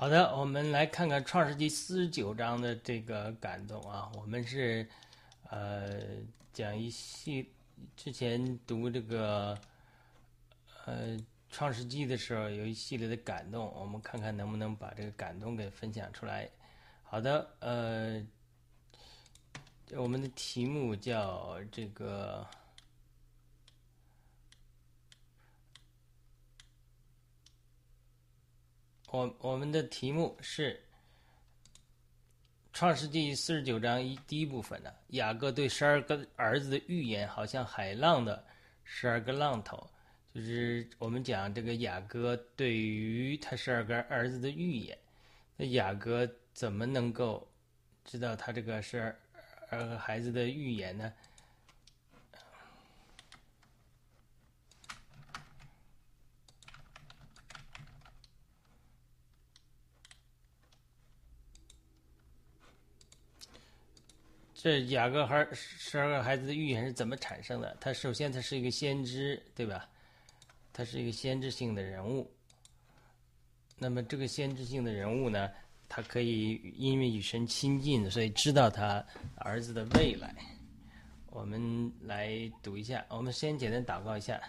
好的，我们来看看《创世纪》四十九章的这个感动啊。我们是呃讲一系之前读这个呃《创世纪》的时候有一系列的感动，我们看看能不能把这个感动给分享出来。好的，呃，我们的题目叫这个。我我们的题目是《创世纪》四十九章一第一部分的雅各对十二个儿子的预言，好像海浪的十二个浪头，就是我们讲这个雅各对于他十二个儿子的预言。那雅各怎么能够知道他这个十二个孩子的预言呢？这雅各孩十二个孩子的预言是怎么产生的？他首先他是一个先知，对吧？他是一个先知性的人物。那么这个先知性的人物呢，他可以因为与神亲近，所以知道他儿子的未来。我们来读一下，我们先简单祷告一下。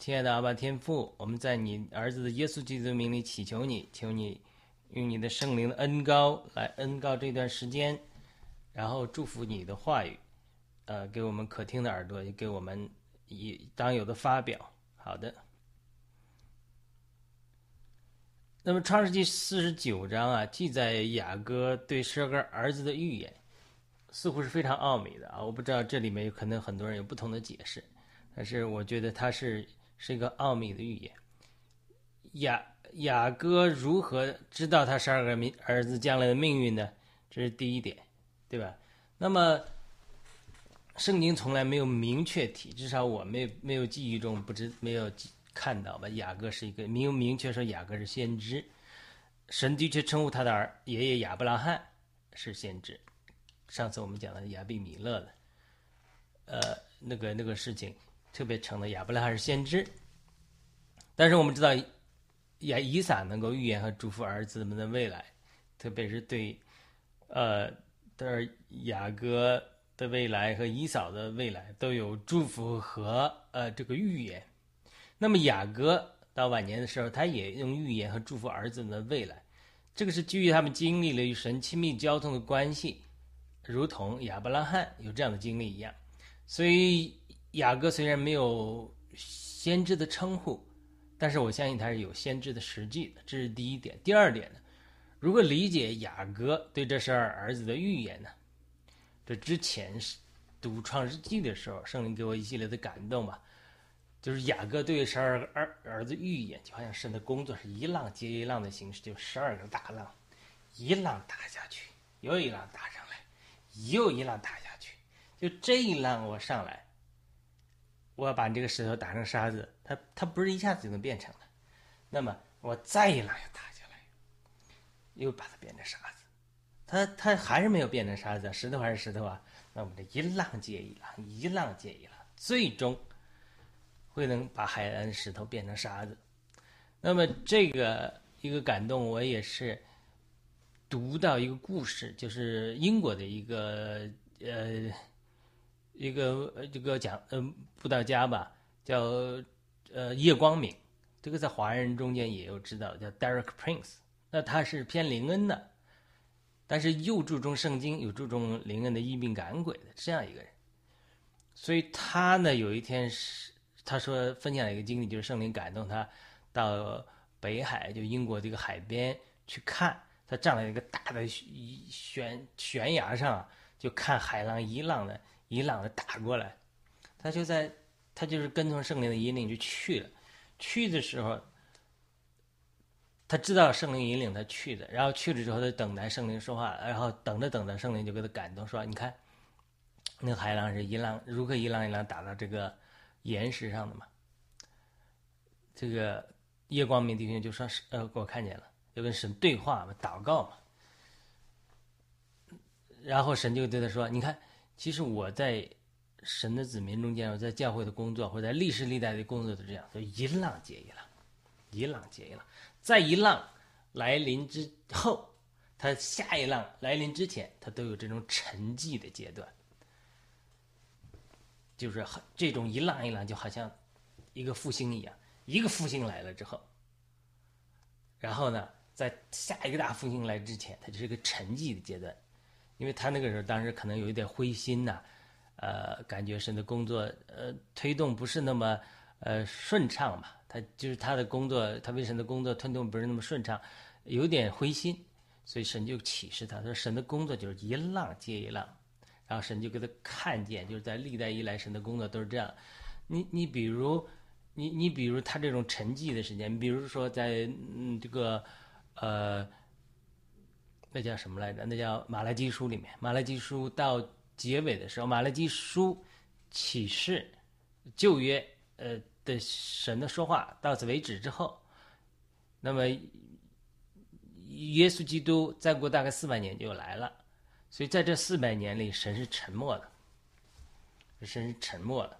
亲爱的阿爸天父，我们在你儿子的耶稣基督名里祈求你，求你用你的圣灵的恩高来恩高这段时间。然后祝福你的话语，呃，给我们可听的耳朵，也给我们以当有的发表。好的。那么《创世纪》四十九章啊，记载雅各对十二个儿子的预言，似乎是非常奥秘的啊。我不知道这里面可能很多人有不同的解释，但是我觉得它是是一个奥秘的预言。雅雅各如何知道他十二个命儿子将来的命运呢？这是第一点。对吧？那么，圣经从来没有明确提，至少我没没有记忆中不知没有看到吧？雅各是一个没有明确说雅各是先知，神的确称呼他的儿爷爷亚伯拉罕是先知。上次我们讲的亚比米勒的，呃，那个那个事情，特别称的亚伯拉罕是先知。但是我们知道，亚以撒能够预言和祝福儿子们的未来，特别是对，呃。而雅各的未来和以嫂的未来都有祝福和呃这个预言。那么雅各到晚年的时候，他也用预言和祝福儿子的未来。这个是基于他们经历了与神亲密交通的关系，如同亚伯拉罕有这样的经历一样。所以雅各虽然没有先知的称呼，但是我相信他是有先知的实际的。这是第一点。第二点呢？如何理解雅各对这十二儿子的预言呢？这之前是读创世纪的时候，圣灵给我一系列的感动吧。就是雅各对十二个儿儿子预言，就好像神的工作是一浪接一浪的形式，就十二个大浪，一浪打下去，又一浪打上来，又一浪打下去。就这一浪我上来，我要把这个石头打成沙子，它它不是一下子就能变成的。那么我再一浪又打。又把它变成沙子，它它还是没有变成沙子，石头还是石头啊。那我们这一浪接一浪，一浪接一浪，最终会能把海岸石头变成沙子。那么这个一个感动，我也是读到一个故事，就是英国的一个呃一个这个讲呃布道家吧，叫呃叶光明，这个在华人中间也有知道，叫 Derek Prince。那他是偏灵恩的，但是又注重圣经，又注重灵恩的医病赶鬼的这样一个人。所以他呢，有一天是他说分享了一个经历，就是圣灵感动他到北海，就英国这个海边去看。他站在一个大的悬悬崖上，就看海浪一浪的一浪的打过来。他就在他就是跟从圣灵的引领就去了。去的时候。他知道圣灵引领他去的，然后去了之后，他等待圣灵说话，然后等着等着，圣灵就给他感动，说：“你看，那个海浪是一浪如何一浪一浪打到这个岩石上的嘛？”这个夜光明弟兄就说：“是呃，我看见了，就跟神对话嘛，祷告嘛。”然后神就对他说：“你看，其实我在神的子民中间，我在教会的工作，或者在历史历代的工作都这样，就一浪接一浪，一浪接一浪。”在一浪，来临之后，它下一浪来临之前，它都有这种沉寂的阶段，就是这种一浪一浪，就好像一个复兴一样，一个复兴来了之后，然后呢，在下一个大复兴来之前，它就是一个沉寂的阶段，因为他那个时候当时可能有一点灰心呐、呃，感觉神的工作呃推动不是那么呃顺畅嘛，他就是他的工作，他为神的工作推动不是那么顺畅，有点灰心，所以神就启示他，说神的工作就是一浪接一浪，然后神就给他看见，就是在历代以来神的工作都是这样。你你比如你你比如他这种沉寂的时间，比如说在嗯这个呃那叫什么来着？那叫马拉基书里面，马拉基书到结尾的时候，马拉基书启示旧约呃的神的说话到此为止之后，那么耶稣基督再过大概四百年就来了，所以在这四百年里，神是沉默的，神是沉默的，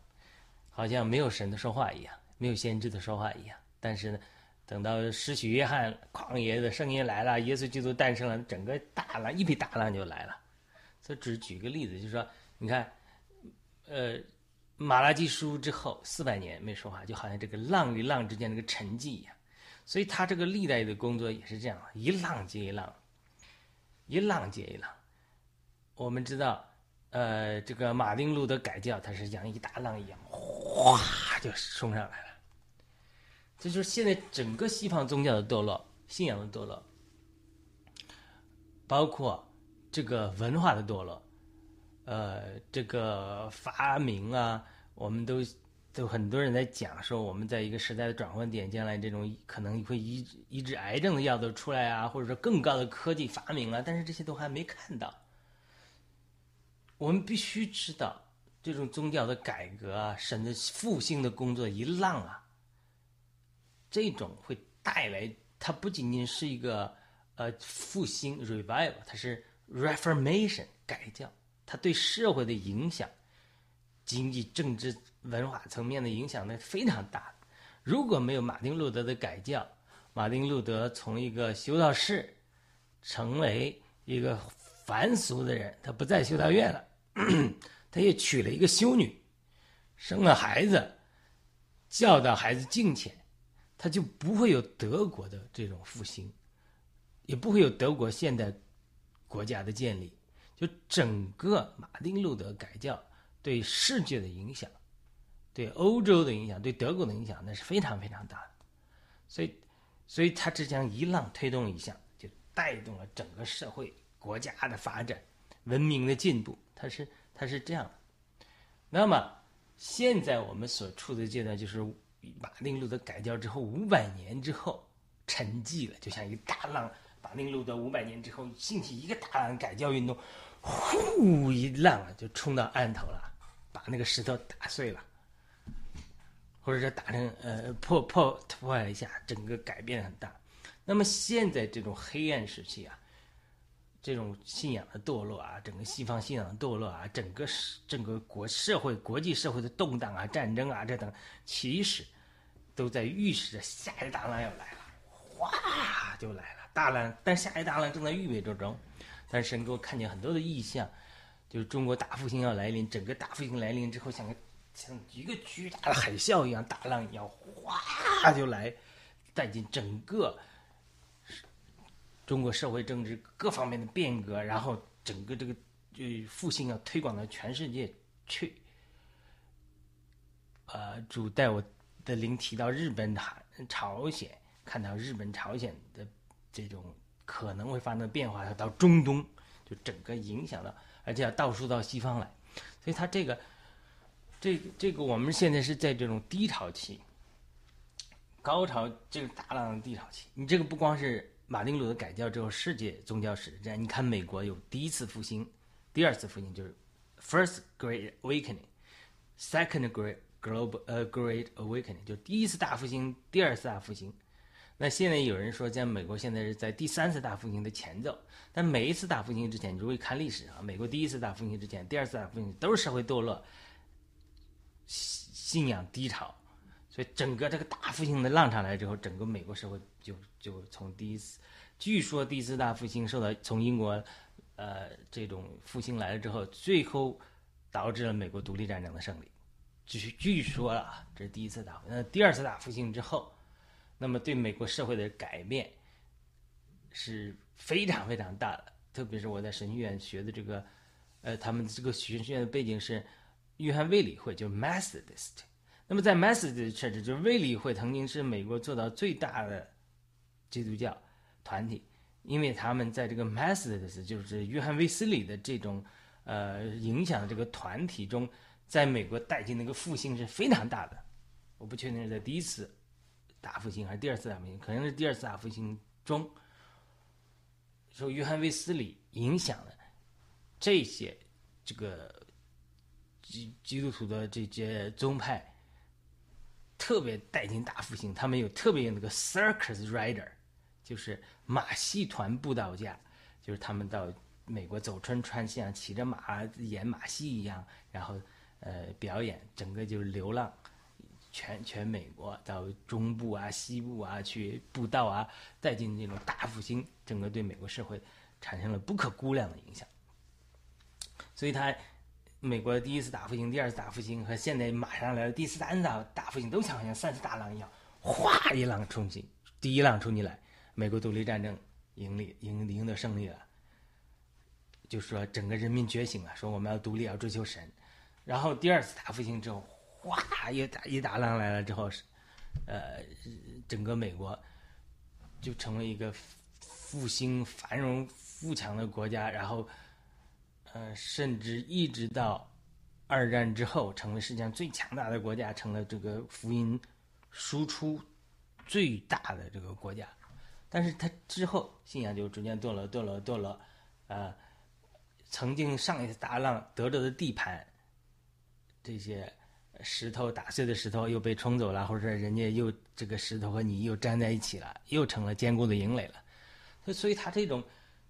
好像没有神的说话一样，没有先知的说话一样。但是呢，等到施洗约翰旷野的声音来了，耶稣基督诞生了，整个大浪一批大浪就来了。这只举个例子，就是说，你看，呃，马拉基书之后四百年没说话，就好像这个浪与浪之间那个沉寂一样。所以他这个历代的工作也是这样，一浪接一浪，一浪接一浪。我们知道，呃，这个马丁路德改教，它是像一大浪一样，哗就冲上来了。这就是现在整个西方宗教的堕落、信仰的堕落，包括这个文化的堕落，呃，这个发明啊，我们都都很多人在讲说，我们在一个时代的转换点，将来这种可能会医医治癌症的药都出来啊，或者说更高的科技发明啊，但是这些都还没看到。我们必须知道，这种宗教的改革啊，神的复兴的工作一浪啊，这种会带来，它不仅仅是一个呃复兴 revival，它是 reformation 改教，它对社会的影响，经济、政治、文化层面的影响呢非常大。如果没有马丁路德的改教，马丁路德从一个修道士成为一个凡俗的人，他不在修道院了。他也娶了一个修女，生了孩子，教导孩子敬虔，他就不会有德国的这种复兴，也不会有德国现代国家的建立。就整个马丁路德改教对世界的影响，对欧洲的影响，对德国的影响，那是非常非常大的。所以，所以他这将一浪推动一下，就带动了整个社会国家的发展。文明的进步，它是它是这样的。那么现在我们所处的阶段，就是马丁路德改教之后五百年之后沉寂了，就像一个大浪。马丁路德五百年之后兴起一个大浪改教运动，呼一浪就冲到岸头了，把那个石头打碎了，或者说打成呃破破破坏一下，整个改变很大。那么现在这种黑暗时期啊。这种信仰的堕落啊，整个西方信仰的堕落啊，整个整个国社会、国际社会的动荡啊、战争啊，这等，其实都在预示着下一大浪要来了，哗就来了大浪。但下一大浪正在预备之中。但是神给我看见很多的意象，就是中国大复兴要来临，整个大复兴来临之后，像个像一个巨大的海啸一样，大浪一样哗就来，带进整个。中国社会政治各方面的变革，然后整个这个就复兴要推广到全世界去。呃，主带我的灵提到日本、韩、朝鲜，看到日本、朝鲜的这种可能会发生变化，要到中东，就整个影响到，而且要倒数到西方来。所以，他这个，这这个我们现在是在这种低潮期，高潮这个大浪的低潮期。你这个不光是。马丁路德改教之后，世界宗教史这样，你看美国有第一次复兴，第二次复兴就是 First Great Awakening，Second Great Global 呃 Great Awakening，就第一次大复兴，第二次大复兴。那现在有人说，在美国现在是在第三次大复兴的前奏，但每一次大复兴之前，你如果看历史啊，美国第一次大复兴之前，第二次大复兴都是社会堕落，信信仰低潮，所以整个这个大复兴的浪潮来之后，整个美国社会就就从第一次，据说第一次大复兴受到从英国，呃这种复兴来了之后，最后导致了美国独立战争的胜利。据据说啊，这是第一次大复兴。那第二次大复兴之后，那么对美国社会的改变是非常非常大的。特别是我在神学院学的这个，呃，他们这个神学院的背景是约翰卫理会，就是 Methodist。那么在 Methodist Church，就是卫理会，曾经是美国做到最大的基督教团体，因为他们在这个 Methodist，就是约翰卫斯理的这种呃影响这个团体中，在美国带进那个复兴是非常大的。我不确定是在第一次大复兴还是第二次大复兴，可能是第二次大复兴中。受约翰卫斯理影响的这些这个基基督徒的这些宗派，特别带进大复兴。他们有特别那个 circus rider，就是马戏团布道家，就是他们到美国走春穿巷，骑着马演马戏一样，然后呃表演，整个就是流浪。全全美国到中部啊、西部啊去布道啊，再进这种大复兴，整个对美国社会产生了不可估量的影响。所以，他美国第一次大复兴、第二次大复兴和现在马上来的第三次大复兴，都像好像三次大浪一样，哗一浪冲击，第一浪冲进来，美国独立战争赢利赢赢得胜利了，就说整个人民觉醒了，说我们要独立，要追求神。然后第二次大复兴之后。哗！一大一大浪来了之后，是，呃，整个美国就成为一个复兴、繁荣、富强的国家。然后，呃，甚至一直到二战之后，成为世界上最强大的国家，成了这个福音输出最大的这个国家。但是它之后信仰就逐渐堕落、堕落、堕落。啊，曾经上一次大浪得着的地盘，这些。石头打碎的石头又被冲走了，或者人家又这个石头和泥又粘在一起了，又成了坚固的营垒了。所以，他这种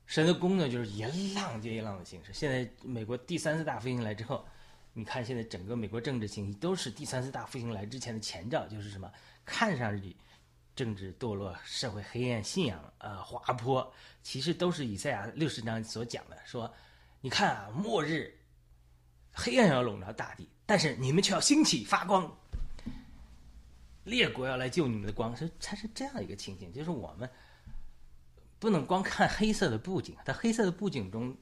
神的功能就是一浪接一浪的形式。现在美国第三次大复兴来之后，你看现在整个美国政治形势都是第三次大复兴来之前的前兆，就是什么？看上去政治堕落、社会黑暗、信仰呃滑坡，其实都是以赛亚六十章所讲的。说，你看啊，末日黑暗要笼罩大地。但是你们却要兴起发光，列国要来救你们的光，是它是这样一个情形，就是我们不能光看黑色的布景，它黑色的布景中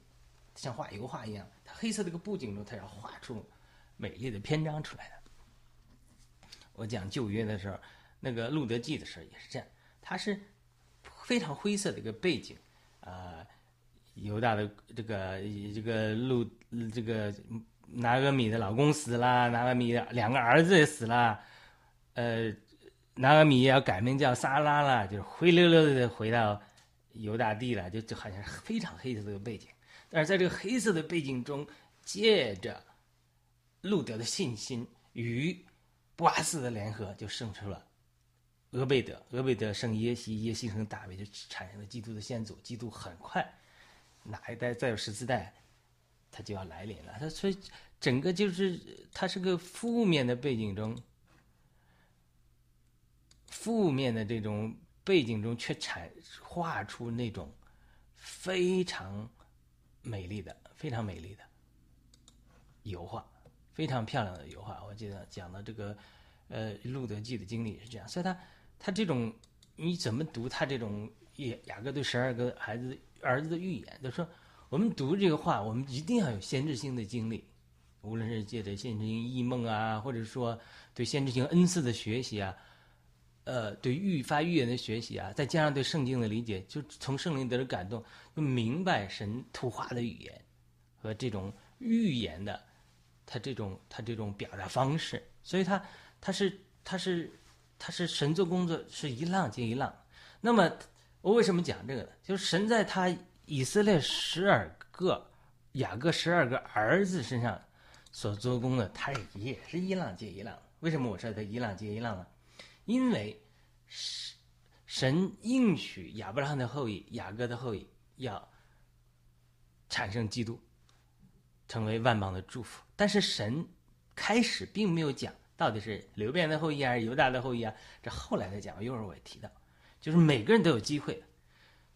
像画油画一样，它黑色这个布景中，它要画出美丽的篇章出来的。我讲旧约的时候，那个路德记的时候也是这样，它是非常灰色的一个背景，啊，犹大的这个这个路这个。拿俄米的老公死了，拿俄米的两个儿子也死了，呃，拿俄米也要改名叫撒拉了，就是灰溜溜的回到犹大地了，就就好像非常黑色的背景。但是在这个黑色的背景中，借着路德的信心与布阿斯的联合，就生出了俄贝德，俄贝德生耶西，耶西生大卫，就产生了基督的先祖。基督很快哪一代再有十四代。它就要来临了，它所以整个就是它是个负面的背景中，负面的这种背景中却产画出那种非常美丽的、非常美丽的油画，非常漂亮的油画。我记得讲的这个呃《路德记》的经历是这样，所以他他这种你怎么读他这种雅雅各对十二个孩子儿子的预言，就说。我们读这个话，我们一定要有先知性的经历，无论是借着先知性异梦啊，或者说对先知性恩赐的学习啊，呃，对预发预言的学习啊，再加上对圣经的理解，就从圣灵得到感动，就明白神图画的语言和这种预言的他这种他这种表达方式，所以他他是他是他是神做工作是一浪接一浪。那么我为什么讲这个呢？就是神在他。以色列十二个雅各十二个儿子身上所做工的，他也是一浪接一浪。为什么我说他一浪接一浪呢？因为神应许亚伯拉罕的后裔雅各的后裔要产生基督，成为万邦的祝福。但是神开始并没有讲到底是刘辩的后裔还是犹大的后裔啊？这后来再讲，一会儿我也提到，就是每个人都有机会，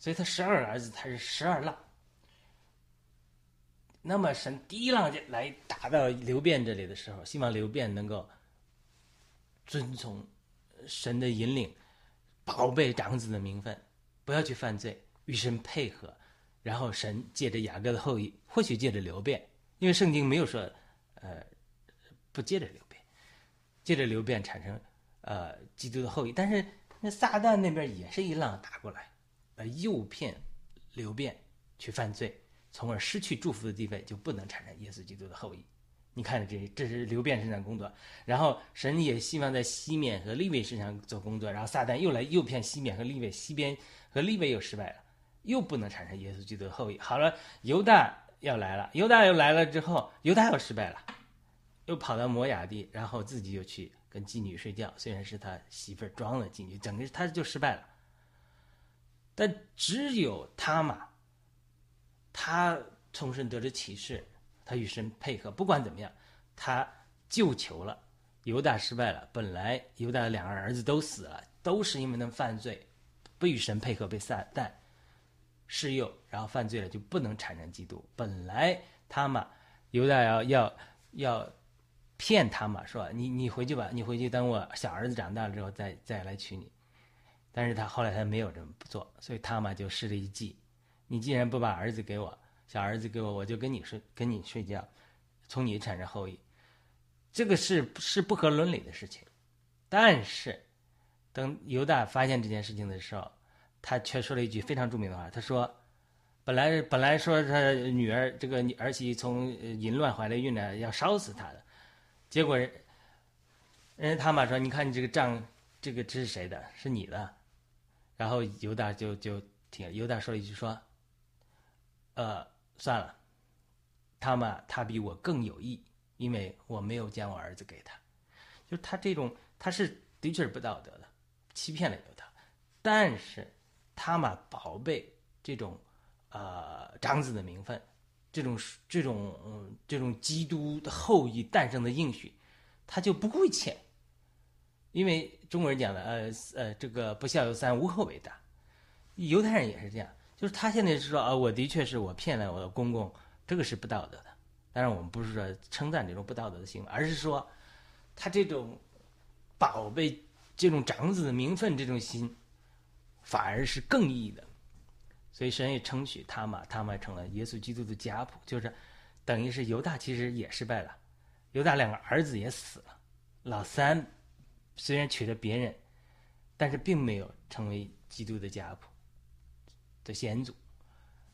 所以他十二个儿子他是十二浪。那么神第一浪来打到刘辩这里的时候，希望刘辩能够遵从神的引领，宝贝长子的名分，不要去犯罪，与神配合。然后神借着雅各的后裔，或许借着刘辩，因为圣经没有说，呃，不借着刘辩，借着刘辩产生呃基督的后裔。但是那撒旦那边也是一浪打过来，呃，诱骗刘辩去犯罪。从而失去祝福的地位，就不能产生耶稣基督的后裔。你看，这这是流变身上工作，然后神也希望在西面和利位身上做工作，然后撒旦又来诱骗西面和利位，西边和利位又失败了，又不能产生耶稣基督的后裔。好了，犹大要来了，犹大又来了之后，犹大又失败了，又跑到摩亚地，然后自己又去跟妓女睡觉，虽然是他媳妇儿装了妓女，整个他就失败了。但只有他嘛。他从神得知启示，他与神配合，不管怎么样，他救求了。犹大失败了，本来犹大的两个儿子都死了，都是因为能犯罪，不与神配合被撒旦施诱，然后犯罪了，就不能产生基督。本来他嘛，犹大要要要骗他嘛，说你你回去吧，你回去等我小儿子长大了之后再再来娶你。但是他后来他没有这么做，所以他嘛就施了一计。你既然不把儿子给我，小儿子给我，我就跟你睡，跟你睡觉，从你产生后裔，这个是是不合伦理的事情。但是，等犹大发现这件事情的时候，他却说了一句非常著名的话。他说：“本来本来说他女儿这个儿媳从淫乱怀了孕呢，要烧死他的，结果人人家他妈说：‘你看你这个账，这个这是谁的？是你的。’然后犹大就就听犹大说了一句说。”呃，算了，他嘛，他比我更有义，因为我没有将我儿子给他，就他这种，他是的确是不道德的，欺骗了犹大，但是他嘛，宝贝这种呃长子的名分，这种这种嗯这种基督的后裔诞生的应许，他就不会欠，因为中国人讲的呃呃这个不孝有三，无后为大，犹太人也是这样。就是他现在是说啊，我的确是我骗了我的公公，这个是不道德的。当然，我们不是说称赞这种不道德的行为，而是说他这种宝贝、这种长子的名分这种心，反而是更义的。所以神也称许他嘛，他们成了耶稣基督的家谱，就是等于是犹大其实也失败了，犹大两个儿子也死了，老三虽然娶了别人，但是并没有成为基督的家谱。的先祖，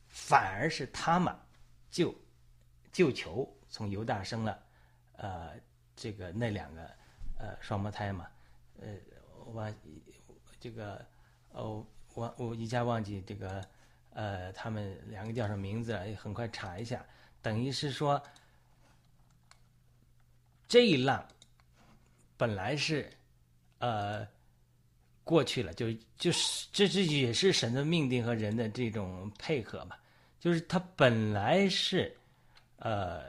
反而是他们就就求从犹大生了，呃，这个那两个呃双胞胎嘛，呃，忘这个哦，我我一下忘记这个呃，他们两个叫什么名字了？很快查一下，等于是说这一浪本来是呃。过去了，就就是这这也是神的命定和人的这种配合嘛。就是他本来是，呃，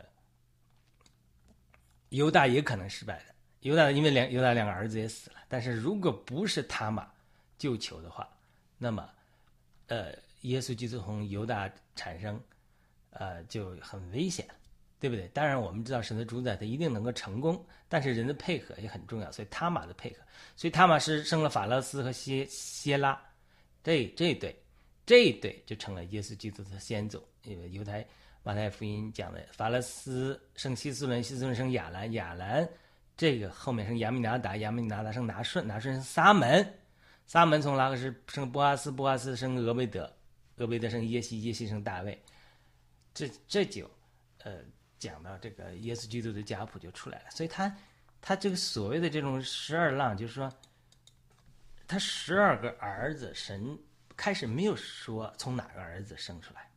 犹大也可能失败的。犹大因为两犹大两个儿子也死了，但是如果不是他嘛救求的话，那么，呃，耶稣基督从犹大产生，呃，就很危险。对不对？当然，我们知道神的主宰他一定能够成功，但是人的配合也很重要。所以他玛的配合，所以他玛是生了法勒斯和希希拉，这这一对，这一对就成了耶稣基督的先祖。因为犹太马太福音讲的，法勒斯生希斯伦，希斯伦生亚兰，亚兰这个后面生亚米拿达，亚米拿达生拿顺，拿顺生撒门，撒门从拉克什生波阿斯，波阿斯生俄贝德，俄贝德生耶西，耶西生大卫，这这就呃。讲到这个耶稣基督的家谱就出来了，所以他，他这个所谓的这种十二浪，就是说，他十二个儿子，神开始没有说从哪个儿子生出来，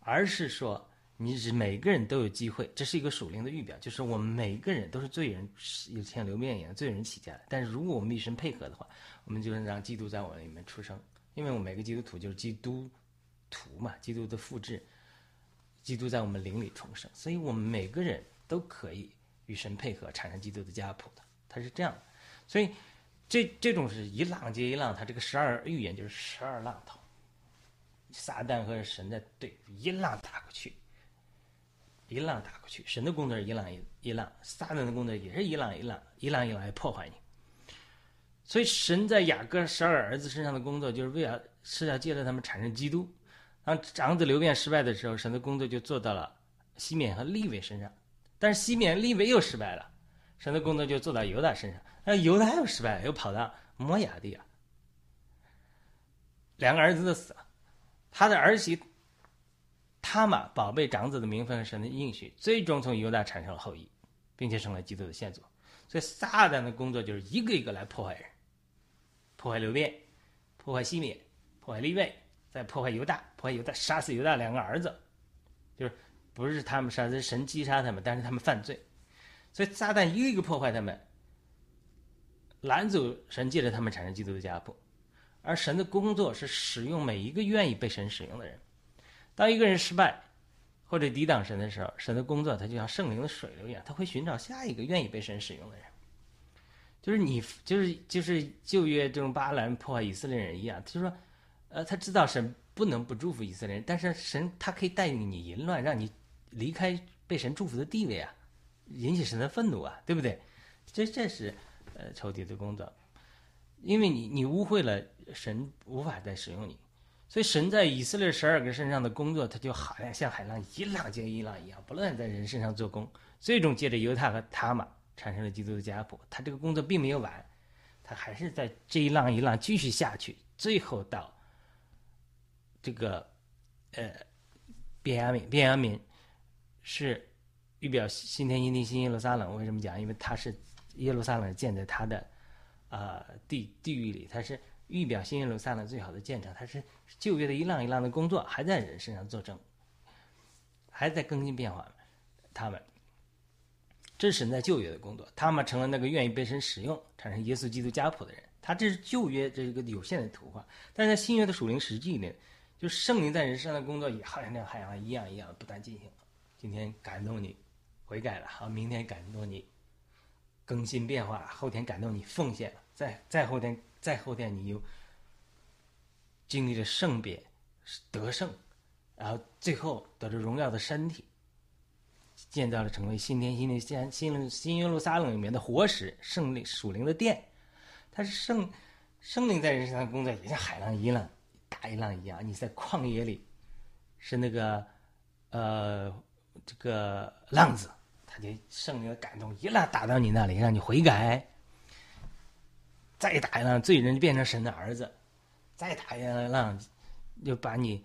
而是说你是每个人都有机会，这是一个属灵的预表，就是我们每个人都是罪人，有像刘面一样罪人起家的，但是如果我们与神配合的话，我们就能让基督在我们里面出生，因为我们每个基督徒就是基督徒嘛，基督的复制。基督在我们灵里重生，所以我们每个人都可以与神配合，产生基督的家谱的，它是这样的。所以这这种是一浪接一浪，它这个十二预言就是十二浪头，撒旦和神的对一浪打过去，一浪打过去，神的工作是一浪一一浪，撒旦的工作也是一浪一浪，一浪一浪来破坏你。所以神在雅各十二儿子身上的工作，就是为了是要借着他们产生基督。当长子流变失败的时候，神的工作就做到了西缅和利伟身上。但是西缅、利伟又失败了，神的工作就做到犹大身上。那犹大又失败了，又跑到摩亚地了。两个儿子都死了，他的儿媳他玛宝贝长子的名分和神的应许，最终从犹大产生了后裔，并且成了基督的先祖。所以撒旦的工作就是一个一个来破坏人。破坏流变，破坏西缅，破坏利位，在破坏犹大，破坏犹大，杀死犹大两个儿子，就是不是他们杀，是神击杀他们，但是他们犯罪，所以撒旦一个一个破坏他们，拦阻神借着他们产生基督的家谱，而神的工作是使用每一个愿意被神使用的人。当一个人失败或者抵挡神的时候，神的工作他就像圣灵的水流一样，他会寻找下一个愿意被神使用的人。就是你，就是就是旧约这种巴兰破坏以色列人一样，就是说，呃，他知道神不能不祝福以色列人，但是神他可以带领你淫乱，让你离开被神祝福的地位啊，引起神的愤怒啊，对不对？这这是呃仇敌的工作，因为你你污秽了神，无法再使用你，所以神在以色列十二个身上的工作，他就好像像海浪一浪接一浪一样，不断在人身上做工，最终借着犹太和他玛。产生了基督的家谱，他这个工作并没有完，他还是在这一浪一浪继续下去，最后到这个呃，便雅悯，便雅悯是预表新天新地新耶路撒冷。为什么讲？因为他是耶路撒冷建在他的啊地地域里，它是预表新耶路撒冷最好的建成，它是旧约的一浪一浪的工作还在人身上作证，还在更新变化，他们。这是神在旧约的工作，他们成了那个愿意被神使用、产生耶稣基督家谱的人。他这是旧约这一个有限的图画，但是在新约的属灵实际里，就圣灵在人身上的工作也好像那海洋一样一样不断进行。今天感动你悔改了，好，明天感动你更新变化，后天感动你奉献了，再再后天再后天你又经历了圣别得胜，然后最后得着荣耀的身体。建造了成为新天新地、新新新耶路撒冷里面的活石，圣灵属灵的殿。它是圣圣灵在人身上的工作，也像海浪一浪、大一浪一样。你在旷野里是那个呃这个浪子，他就圣灵的感动一浪打到你那里，让你悔改。再打一浪，罪人就变成神的儿子；再打一浪，就把你。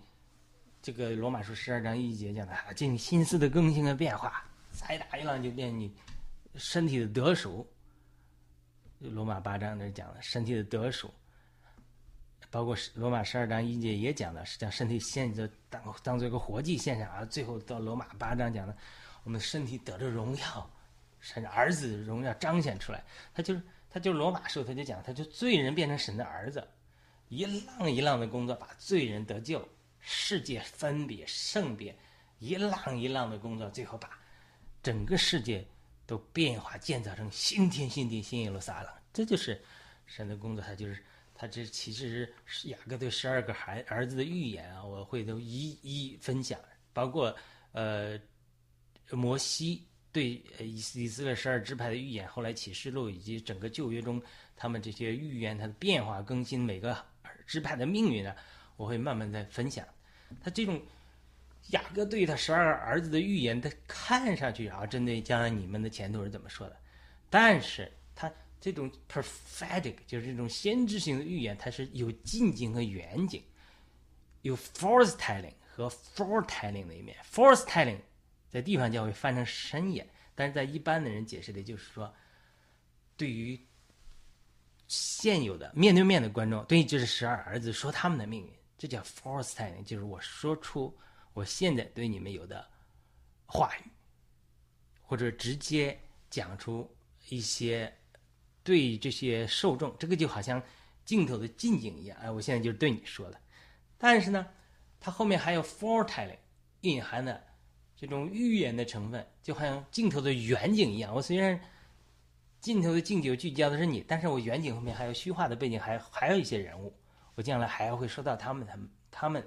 这个罗马书十二章一节讲的啊，进心思的更新和变化，再打一浪就变你身体的得赎。罗马八章那讲的身体的得赎，包括罗马十二章一节也讲的是将身体献着当当做一个活祭献上，而最后到罗马八章讲的，我们身体得着荣耀，神儿子荣耀彰显出来。他就是他就是罗马书他就讲，他就罪人变成神的儿子，一浪一浪的工作把罪人得救。世界分别圣别，一浪一浪的工作，最后把整个世界都变化建造成新天新地新耶路撒冷。这就是神的工作，他就是他这其实是雅各对十二个孩儿子的预言啊，我会都一一分享，包括呃摩西对以以色列十二支派的预言，后来启示录以及整个旧约中他们这些预言，它的变化更新，每个支派的命运呢？我会慢慢再分享，他这种雅各对他十二儿子的预言，他看上去啊，针对将来你们的前途是怎么说的？但是他这种 prophetic 就是这种先知性的预言，它是有近景和远景，有 foretelling 和 foretelling 的一面。foretelling 在地方教会翻成深眼，但是在一般的人解释的就是说，对于现有的面对面的观众，对于这是十二儿子说他们的命运。这叫 foretelling，就是我说出我现在对你们有的话语，或者直接讲出一些对这些受众，这个就好像镜头的近景一样。哎，我现在就是对你说的。但是呢，它后面还有 foretelling，蕴含的这种预言的成分，就好像镜头的远景一样。我虽然镜头的近景聚焦的是你，但是我远景后面还有虚化的背景，还还有一些人物，我将来还要会说到他们，他们，他们，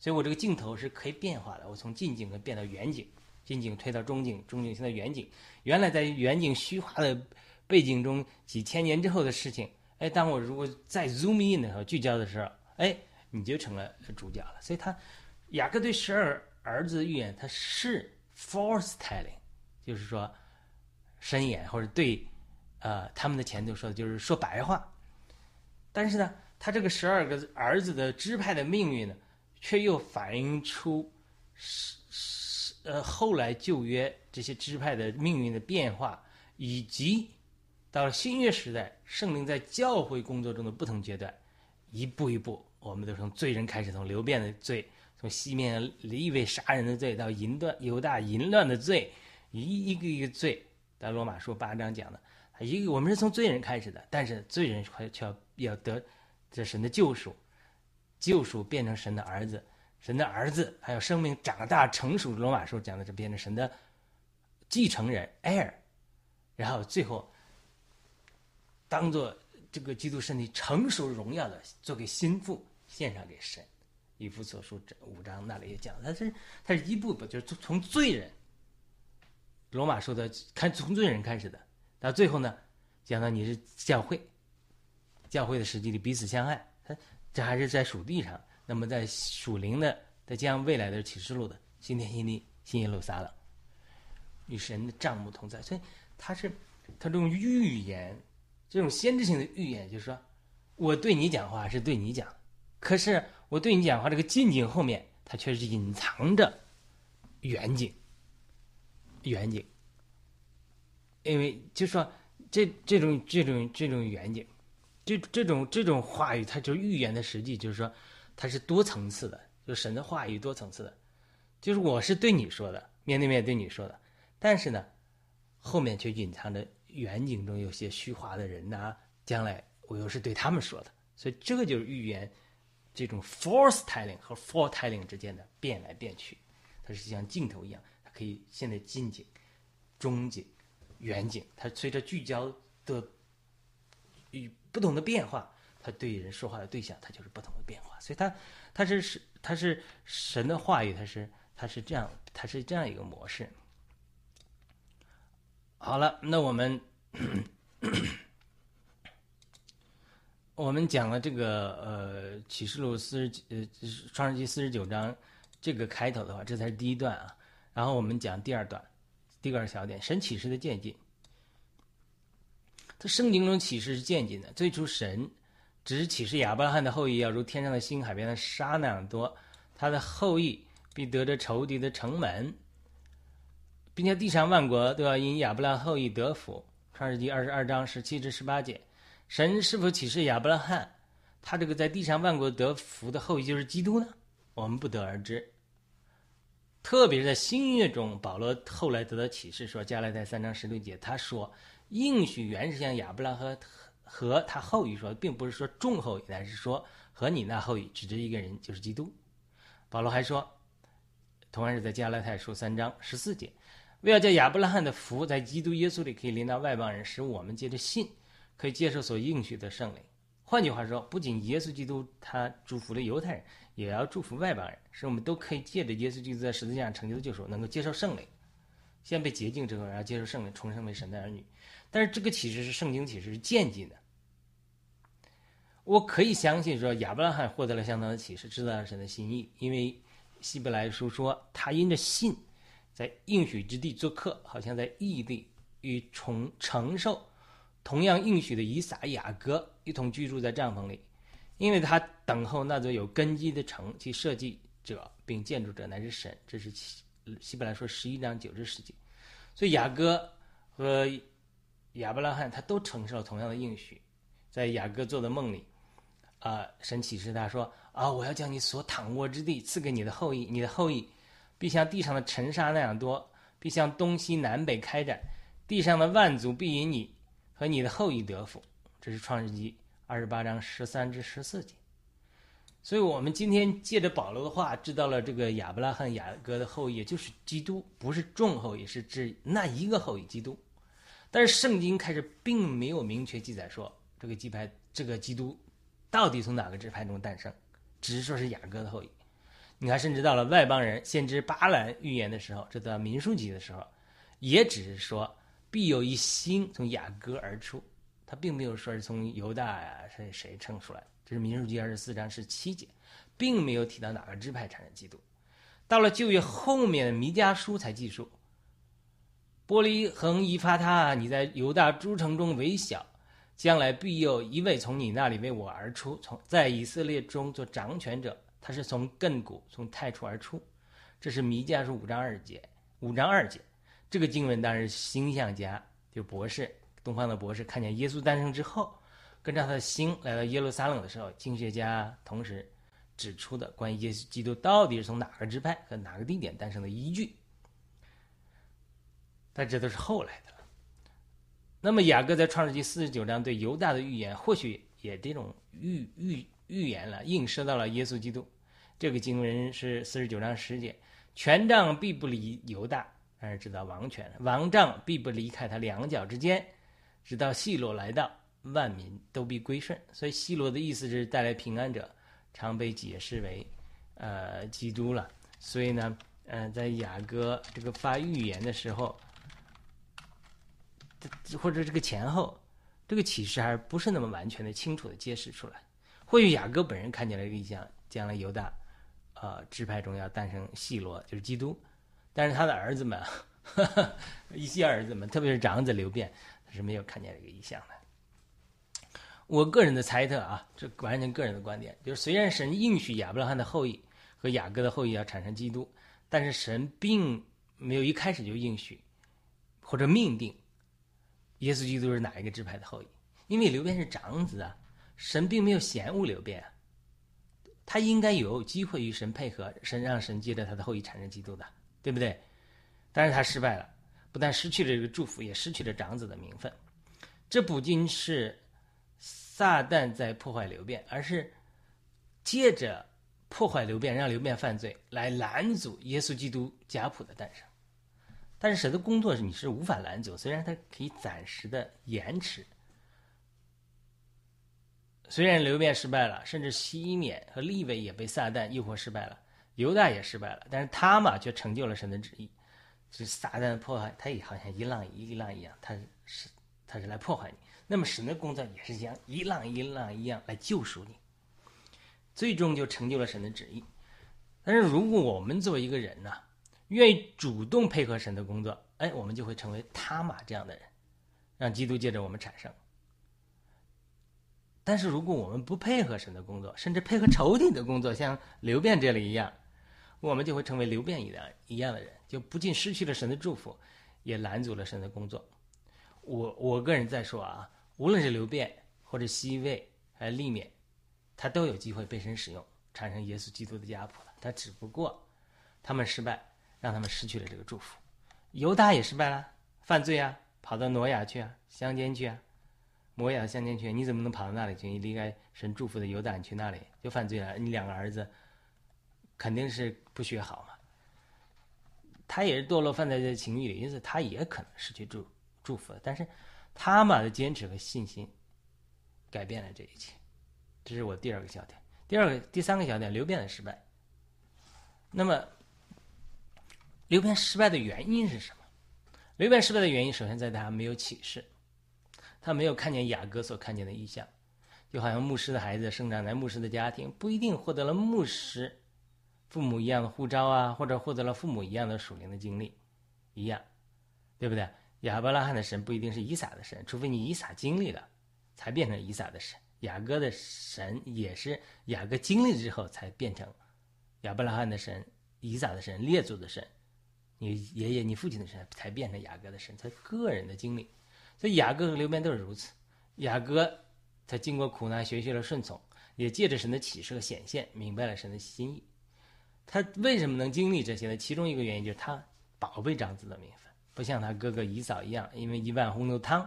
所以我这个镜头是可以变化的。我从近景可以变到远景，近景推到中景，中景现在远景。原来在远景虚化的背景中，几千年之后的事情，哎，当我如果再 zoom in 的时候，聚焦的时候，哎，你就成了主角了。所以他雅各对十二儿子的预言，他是 foretelling，就是说深言或者对。呃，他们的前头说的就是说白话，但是呢，他这个十二个儿子的支派的命运呢，却又反映出是是呃后来旧约这些支派的命运的变化，以及到了新约时代，圣灵在教会工作中的不同阶段，一步一步，我们都从罪人开始，从流变的罪，从西面利未杀人的罪，到淫乱犹大淫乱的罪，一一个一个罪，在罗马书八章讲的。一个我们是从罪人开始的，但是罪人却却要要得这神的救赎，救赎变成神的儿子，神的儿子还有生命长大成熟。罗马书讲的是变成神的继承人 heir，然后最后当做这个基督身体成熟荣耀的做给心腹献上给神。以弗所书这五章那里也讲，他是他是一步步就是从从罪人，罗马说的看从罪人开始的。到最后呢，讲到你是教会，教会的实际里彼此相爱，他这还是在属地上。那么在属灵的，在将未来的启示录的新天新地、新耶路撒冷，与神的账目同在。所以他是他这种预言，这种先知性的预言，就是说我对你讲话是对你讲，可是我对你讲话这个近景后面，它却是隐藏着远景，远景。因为就说这这种这种这种远景，这这种这种话语，它就是预言的实际，就是说它是多层次的，就神的话语多层次的，就是我是对你说的，面对面对你说的，但是呢，后面却隐藏着远景中有些虚华的人呐，将来我又是对他们说的，所以这个就是预言这种 force telling 和 foretelling 之间的变来变去，它是像镜头一样，它可以现在近景、中景。远景，它随着聚焦的与不同的变化，它对人说话的对象，它就是不同的变化。所以，它它是是它是神的话语，它是它是这样，它是这样一个模式。好了，那我们 我们讲了这个呃启示录四十呃创世纪四十九章这个开头的话，这才是第一段啊。然后我们讲第二段。第二小点，神启示的渐进。他圣经中启示是渐进的。最初神只是启示亚伯拉罕的后裔要如天上的星、海边的沙那样多，他的后裔必得着仇敌的城门，并且地上万国都要因亚伯拉后裔得福。创世纪二十二章十七至十八节，神是否启示亚伯拉罕，他这个在地上万国得福的后裔就是基督呢？我们不得而知。特别是在新约中，保罗后来得到启示说，加拉太三章十六节，他说应许原是向亚伯拉罕和他后裔说，并不是说众后裔，乃是说和你那后裔，指着一个人，就是基督。保罗还说，同样是在加拉太书三章十四节，为了叫亚伯拉罕的福在基督耶稣里可以临到外邦人，使我们借着信可以接受所应许的圣灵。换句话说，不仅耶稣基督他祝福了犹太人。也要祝福外邦人，使我们都可以借着耶稣基督在十字架上成就的救赎，能够接受圣灵，先被洁净之后，然后接受圣灵，重生为神的儿女。但是这个启示是圣经启示，是渐进的。我可以相信说，亚伯拉罕获得了相当的启示，知道了神的心意，因为希伯来书说，他因着信，在应许之地做客，好像在异地与重承受同样应许的以撒、雅各一同居住在帐篷里。因为他等候那座有根基的城，其设计者并建筑者乃是神。这是希希伯来说十一章九至十节。所以雅各和亚伯拉罕他都承受了同样的应许。在雅各做的梦里，啊，神启示他说：“啊，我要将你所躺卧之地赐给你的后裔，你的后裔必像地上的尘沙那样多，必向东西南北开展，地上的万族必因你和你的后裔得福。”这是创世纪。二十八章十三至十四节，所以我们今天借着保罗的话，知道了这个亚伯拉罕、雅各的后裔就是基督，不是众后裔，是指那一个后裔基督。但是圣经开始并没有明确记载说这个基派这个基督到底从哪个支派中诞生，只是说是雅各的后裔。你看，甚至到了外邦人先知巴兰预言的时候，这段民数记的时候，也只是说必有一星从雅各而出，他并没有说是从犹大呀是谁称出来。这是民数记二十四章十七节，并没有提到哪个支派产生基督。到了旧约后面的弥迦书才记述：玻璃恒一发他，你在犹大诸城中为小，将来必有一位从你那里为我而出，从在以色列中做掌权者。他是从亘古从太初而出。这是弥迦书五章二节，五章二节。这个经文当然是星象家，就博士，东方的博士看见耶稣诞生之后。跟着他的星来到耶路撒冷的时候，经学家同时指出的关于耶稣基督到底是从哪个支派和哪个地点诞生的依据，但这都是后来的了。那么雅各在创世纪四十九章对犹大的预言，或许也这种预预预言了，映射到了耶稣基督。这个经文是四十九章十节：权杖必不离犹大，但是知道王权；王杖必不离开他两脚之间，直到细罗来到。万民都必归顺，所以希罗的意思是带来平安者，常被解释为，呃，基督了。所以呢，呃，在雅各这个发预言的时候，或者这个前后，这个启示还不是那么完全的清楚的揭示出来。或许雅各本人看见了一个意象，将来犹大，呃，支派中要诞生细罗，就是基督。但是他的儿子们，一些儿子们，特别是长子刘辩，他是没有看见这个意象的。我个人的猜测啊，这完全个人的观点，就是虽然神应许亚伯拉罕的后裔和雅各的后裔要产生基督，但是神并没有一开始就应许或者命定耶稣基督是哪一个支派的后裔，因为刘辩是长子啊，神并没有嫌恶刘辩啊，他应该有机会与神配合，神让神接着他的后裔产生基督的，对不对？但是他失败了，不但失去了这个祝福，也失去了长子的名分，这不仅是。撒旦在破坏流变，而是借着破坏流变，让流变犯罪，来拦阻耶稣基督家谱的诞生。但是神的工作是你是无法拦阻，虽然他可以暂时的延迟。虽然流变失败了，甚至西缅和利位也被撒旦诱惑失败了，犹大也失败了，但是他嘛却成就了神的旨意。这撒旦的破坏，他也好像一浪一浪一样，他是他是来破坏你。那么神的工作也是像一浪一浪一样来救赎你，最终就成就了神的旨意。但是如果我们作为一个人呢，愿意主动配合神的工作，哎，我们就会成为他嘛这样的人，让基督借着我们产生。但是如果我们不配合神的工作，甚至配合仇敌的工作，像刘辩这里一样，我们就会成为刘辩一样一样的人，就不仅失去了神的祝福，也拦阻了神的工作。我我个人在说啊。无论是流变或者西魏还是利缅，他都有机会被神使用，产生耶稣基督的家谱了。他只不过他们失败，让他们失去了这个祝福。犹大也失败了，犯罪啊，跑到挪亚去啊，乡间去啊，摩亚乡间去，你怎么能跑到那里去？你离开神祝福的犹大，你去那里就犯罪了。你两个儿子肯定是不学好嘛。他也是堕落犯在这情欲里，因此他也可能失去祝祝福的但是。他们的坚持和信心改变了这一切，这是我第二个小点。第二个、第三个小点，流变的失败。那么，流变失败的原因是什么？流变失败的原因，首先在他没有启示，他没有看见雅各所看见的意象，就好像牧师的孩子生长在牧师的家庭，不一定获得了牧师父母一样的护照啊，或者获得了父母一样的属灵的经历一样，对不对？亚伯拉罕的神不一定是以撒的神，除非你以撒经历了，才变成以撒的神。雅各的神也是雅各经历之后才变成亚伯拉罕的神、以撒的神、列祖的神。你爷爷、你父亲的神才变成雅各的神，他个人的经历。所以雅各和刘辩都是如此。雅各他经过苦难，学习了顺从，也借着神的启示和显现，明白了神的心意。他为什么能经历这些呢？其中一个原因就是他宝贝长子的名分。不像他哥哥以扫一样，因为一碗红豆汤，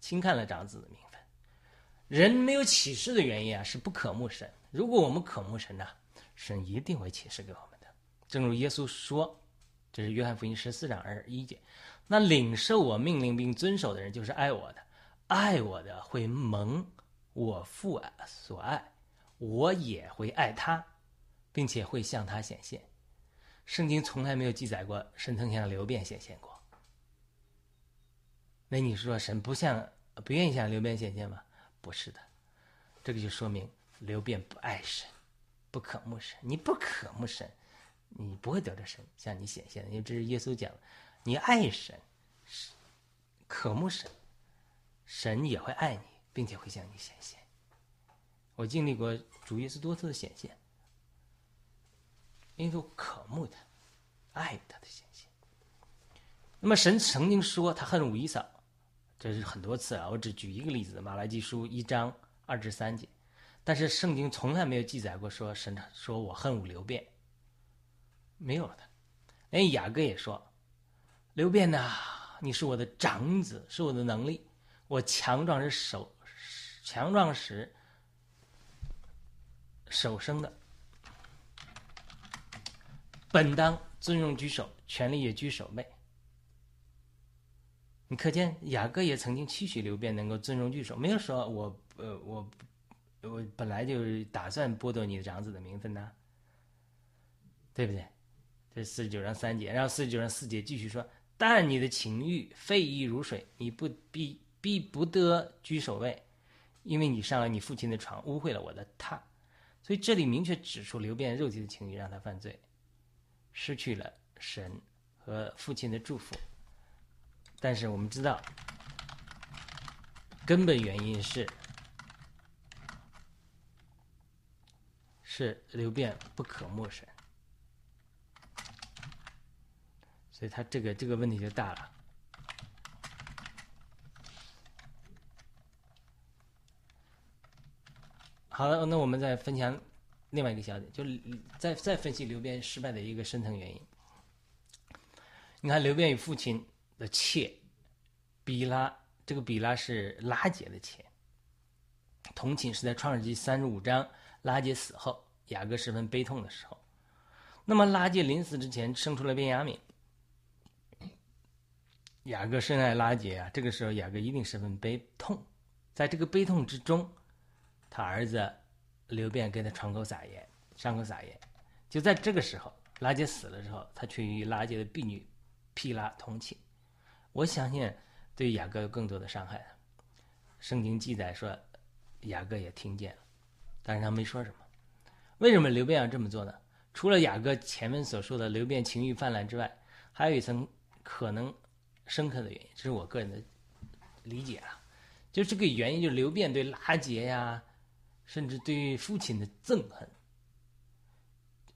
轻看了长子的名分。人没有启示的原因啊，是不可慕神。如果我们渴慕神呢，神一定会启示给我们的。正如耶稣说，这是约翰福音十四章二十一节。那领受我命令并遵守的人，就是爱我的，爱我的会蒙我父所爱，我也会爱他，并且会向他显现。圣经从来没有记载过神曾向刘辩显现过。那你说神不向不愿意向刘辩显现吗？不是的，这个就说明刘辩不爱神，不渴慕神。你不渴慕神，你不会得着神向你显现的。因为这是耶稣讲的，你爱神，渴慕神，神也会爱你，并且会向你显现。我经历过主耶稣多次的显现。因为我渴慕他，爱他的显现。那么神曾经说他恨五一嫂，这是很多次啊。我只举一个例子：马来基书一章二至三节。但是圣经从来没有记载过说神说我恨武刘辩，没有的。连雅各也说：“刘辩呐，你是我的长子，是我的能力，我强壮是手强壮时手生的。”本当尊荣居首，权力也居首位。你可见雅各也曾经期许刘辩能够尊荣居首，没有说我呃我我本来就打算剥夺你的长子的名分呢，对不对？这四十九章三节，然后四十九章四节继续说：但你的情欲废意如水，你不必必不得居首位，因为你上了你父亲的床，污秽了我的榻。所以这里明确指出刘辩肉体的情欲让他犯罪。失去了神和父亲的祝福，但是我们知道，根本原因是是刘辩不可慕神，所以他这个这个问题就大了。好了，那我们再分享。另外一个小点，就再再分析刘辩失败的一个深层原因。你看，刘辩与父亲的妾比拉，这个比拉是拉杰的妾。同寝是在创世纪三十五章，拉杰死后，雅各十分悲痛的时候。那么拉杰临死之前生出了便雅悯，雅各深爱拉杰啊，这个时候雅各一定十分悲痛，在这个悲痛之中，他儿子。刘辩给他窗口撒盐，伤口撒盐。就在这个时候，拉杰死了之后，他却与拉杰的婢女皮拉同寝。我相信对雅各有更多的伤害。圣经记载说，雅各也听见了，但是他没说什么。为什么刘辩要这么做呢？除了雅各前面所说的刘辩情欲泛滥之外，还有一层可能深刻的原因，这是我个人的理解啊。就这个原因，就是刘辩对拉杰呀。甚至对父亲的憎恨。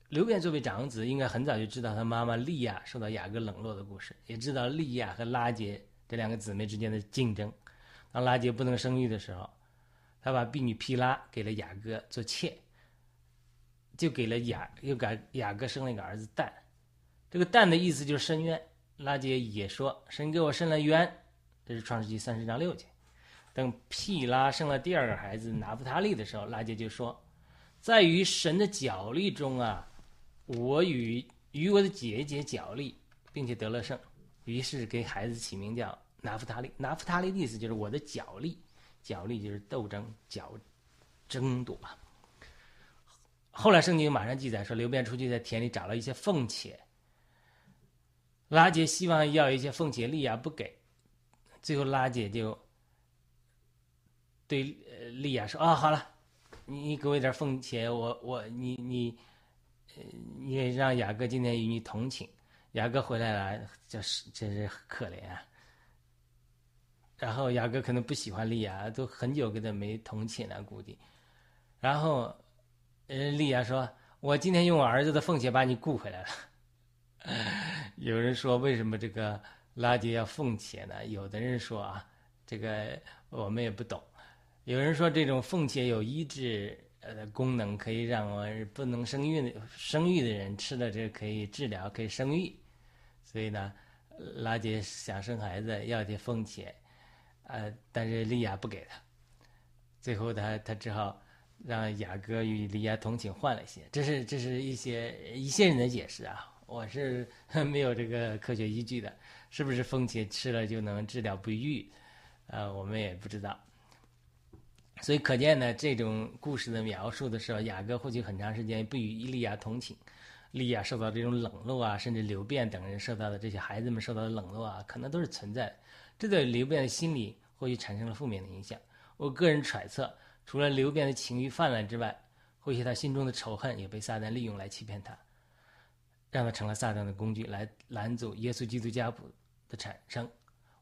刘辩作为长子，应该很早就知道他妈妈利亚受到雅各冷落的故事，也知道利亚和拉杰这两个姊妹之间的竞争。当拉杰不能生育的时候，他把婢女皮拉给了雅各做妾，就给了雅又给雅各生了一个儿子蛋。这个蛋的意思就是深渊。拉杰也说：“神给我生了冤。”这是创世纪三十章六节。等毗拉生了第二个孩子拿弗他利的时候，拉杰就说：“在于神的角力中啊，我与与我的姐姐角力，并且得了胜。于是给孩子起名叫拿弗他利。拿弗他利的意思就是我的角力，角力就是斗争、角争夺。后来圣经马上记载说，刘辩出去在田里找了一些凤妾，拉杰希望要一些凤妾，利亚不给，最后拉杰就。对，利亚说：“啊，好了，你你给我一点俸钱，我我你你，你也让雅各今天与你同寝。雅各回来了，这是真是可怜啊。然后雅各可能不喜欢利亚，都很久跟他没同寝了，估计。然后，呃，利亚说：我今天用我儿子的奉钱把你雇回来了。有人说，为什么这个拉杰要奉钱呢？有的人说啊，这个我们也不懂。”有人说这种凤切有医治呃功能，可以让我不能生育的生育的人吃了这可以治疗，可以生育。所以呢，拉杰想生孩子要这凤切，呃，但是利亚不给他。最后他他只好让雅各与利亚同寝换了一些。这是这是一些一些人的解释啊，我是 没有这个科学依据的。是不是风茄吃了就能治疗不育？呃，我们也不知道。所以可见呢，这种故事的描述的时候，雅各或许很长时间不与伊利亚同寝，利亚受到这种冷落啊，甚至刘辩等人受到的这些孩子们受到的冷落啊，可能都是存在的。这对刘辩的心理或许产生了负面的影响。我个人揣测，除了刘辩的情欲泛滥之外，或许他心中的仇恨也被撒旦利用来欺骗他，让他成了撒旦的工具，来拦阻耶稣基督家谱的产生。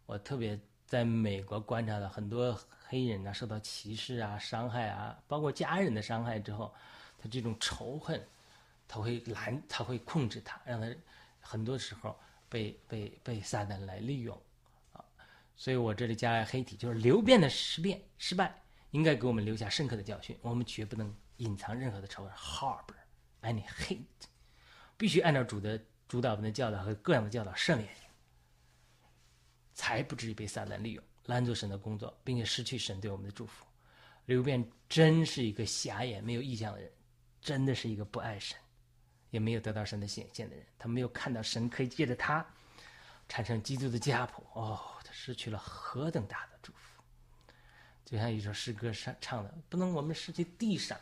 我特别在美国观察到很多。黑人啊，受到歧视啊、伤害啊，包括家人的伤害之后，他这种仇恨，他会拦，他会控制他，让他很多时候被被被撒旦来利用啊。所以我这里加黑体，就是流变的失变失败，应该给我们留下深刻的教训。我们绝不能隐藏任何的仇恨，harbor any hate，必须按照主的主导文的教导和各样的教导圣言，才不至于被撒旦利用。拦阻神的工作，并且失去神对我们的祝福。刘辩真是一个瞎眼、没有意向的人，真的是一个不爱神，也没有得到神的显现的人。他没有看到神可以借着他产生基督的家谱。哦，他失去了何等大的祝福！就像一首诗歌上唱的：“不能我们失去地上，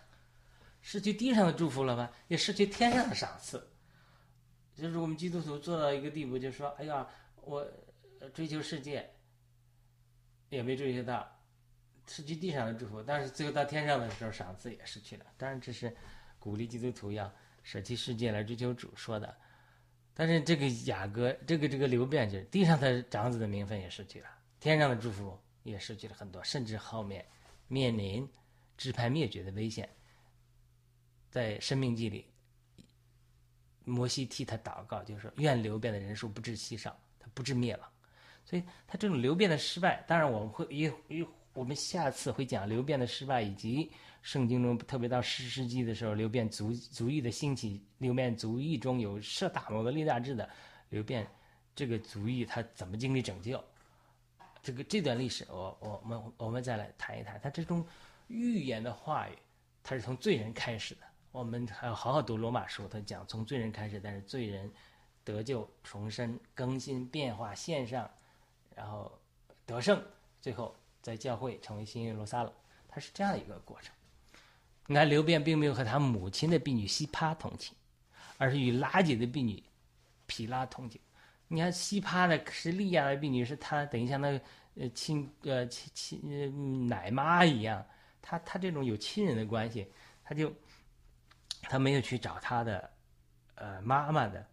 失去地上的祝福了吗？也失去天上的赏赐。”就是我们基督徒做到一个地步，就说：“哎呀，我追求世界。”也没追求到失去地上的祝福，但是最后到天上的时候，赏赐也失去了。当然，这是鼓励基督徒要舍弃世界来追求主说的。但是这个雅各，这个这个流变，就是地上的长子的名分也失去了，天上的祝福也失去了很多，甚至后面面临支派灭绝的危险。在生命记里，摩西替他祷告，就是说愿流变的人数不致稀少，他不致灭亡。所以他这种流变的失败，当然我们会一一我们下次会讲流变的失败，以及圣经中特别到十世纪的时候，流变族族裔的兴起，流变族裔中有设大谋的立大志的流变，这个族裔他怎么经历拯救？这个这段历史，我我们我们再来谈一谈。他这种预言的话语，他是从罪人开始的。我们还要好好读罗马书，他讲从罪人开始，但是罪人得救、重生、更新、变化、线上。然后得胜，最后在教会成为新耶路撒冷，他是这样一个过程。你看刘辩并没有和他母亲的婢女西帕同寝，而是与拉姐的婢女皮拉同寝。你看西帕的是利亚的婢女，是他等于像那呃亲呃亲亲奶妈一样，他他这种有亲人的关系，他就他没有去找他的呃妈妈的。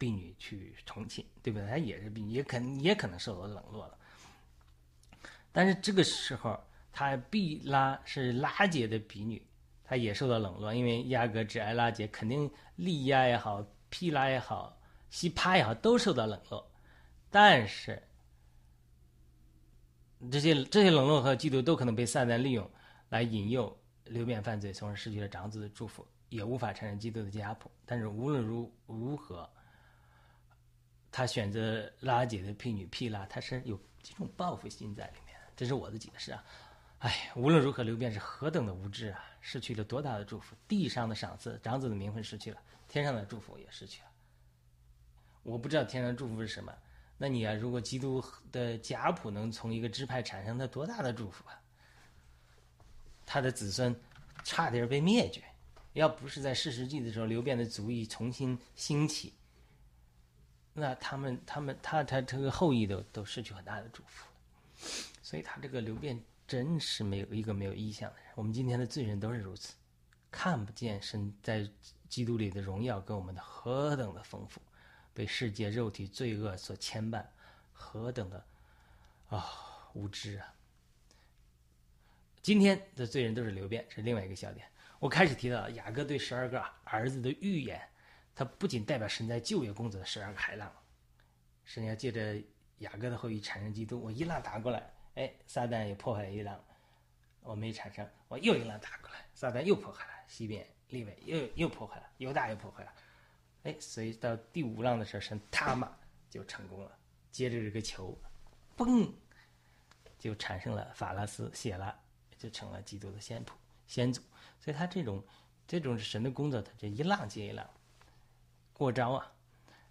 婢女去重庆，对不对？他也是婢女，也可也可能受到冷落了。但是这个时候，他毕拉是拉姐的婢女，她也受到冷落，因为亚格只爱拉姐，肯定利亚也好，皮拉也好，西帕也好，都受到冷落。但是这些这些冷落和嫉妒都可能被撒旦利用来引诱流变犯罪，从而失去了长子的祝福，也无法承认基督的家谱。但是无论如如何。他选择拉姐的婢女毗拉，他是有这种报复心在里面。这是我的解释啊！哎，无论如何，刘辩是何等的无知啊！失去了多大的祝福，地上的赏赐，长子的名分失去了，天上的祝福也失去了。我不知道天上的祝福是什么。那你啊，如果基督的家谱能从一个支派产生，那多大的祝福啊！他的子孙差点被灭绝，要不是在四世纪的时候，刘辩的族裔重新兴起。那他们、他们、他、他这个后裔都都失去很大的祝福，所以他这个流变真是没有一个没有意向的人。我们今天的罪人都是如此，看不见神在基督里的荣耀跟我们的何等的丰富，被世界肉体罪恶所牵绊，何等的啊无知啊！今天的罪人都是流变，是另外一个笑点。我开始提到雅各对十二个儿子的预言。它不仅代表神在旧约工作的十二个海浪，神要借着雅各的后裔产生基督。我一浪打过来，哎，撒旦也破坏了一浪，我没产生。我又一浪打过来，撒旦又破坏了，西边利位又又破坏了，犹大又破坏了，哎，所以到第五浪的时候，神他妈就成功了。接着这个球，嘣，就产生了法拉斯谢拉，就成了基督的先谱。先祖，所以他这种这种神的工作，他这一浪接一浪，过招啊。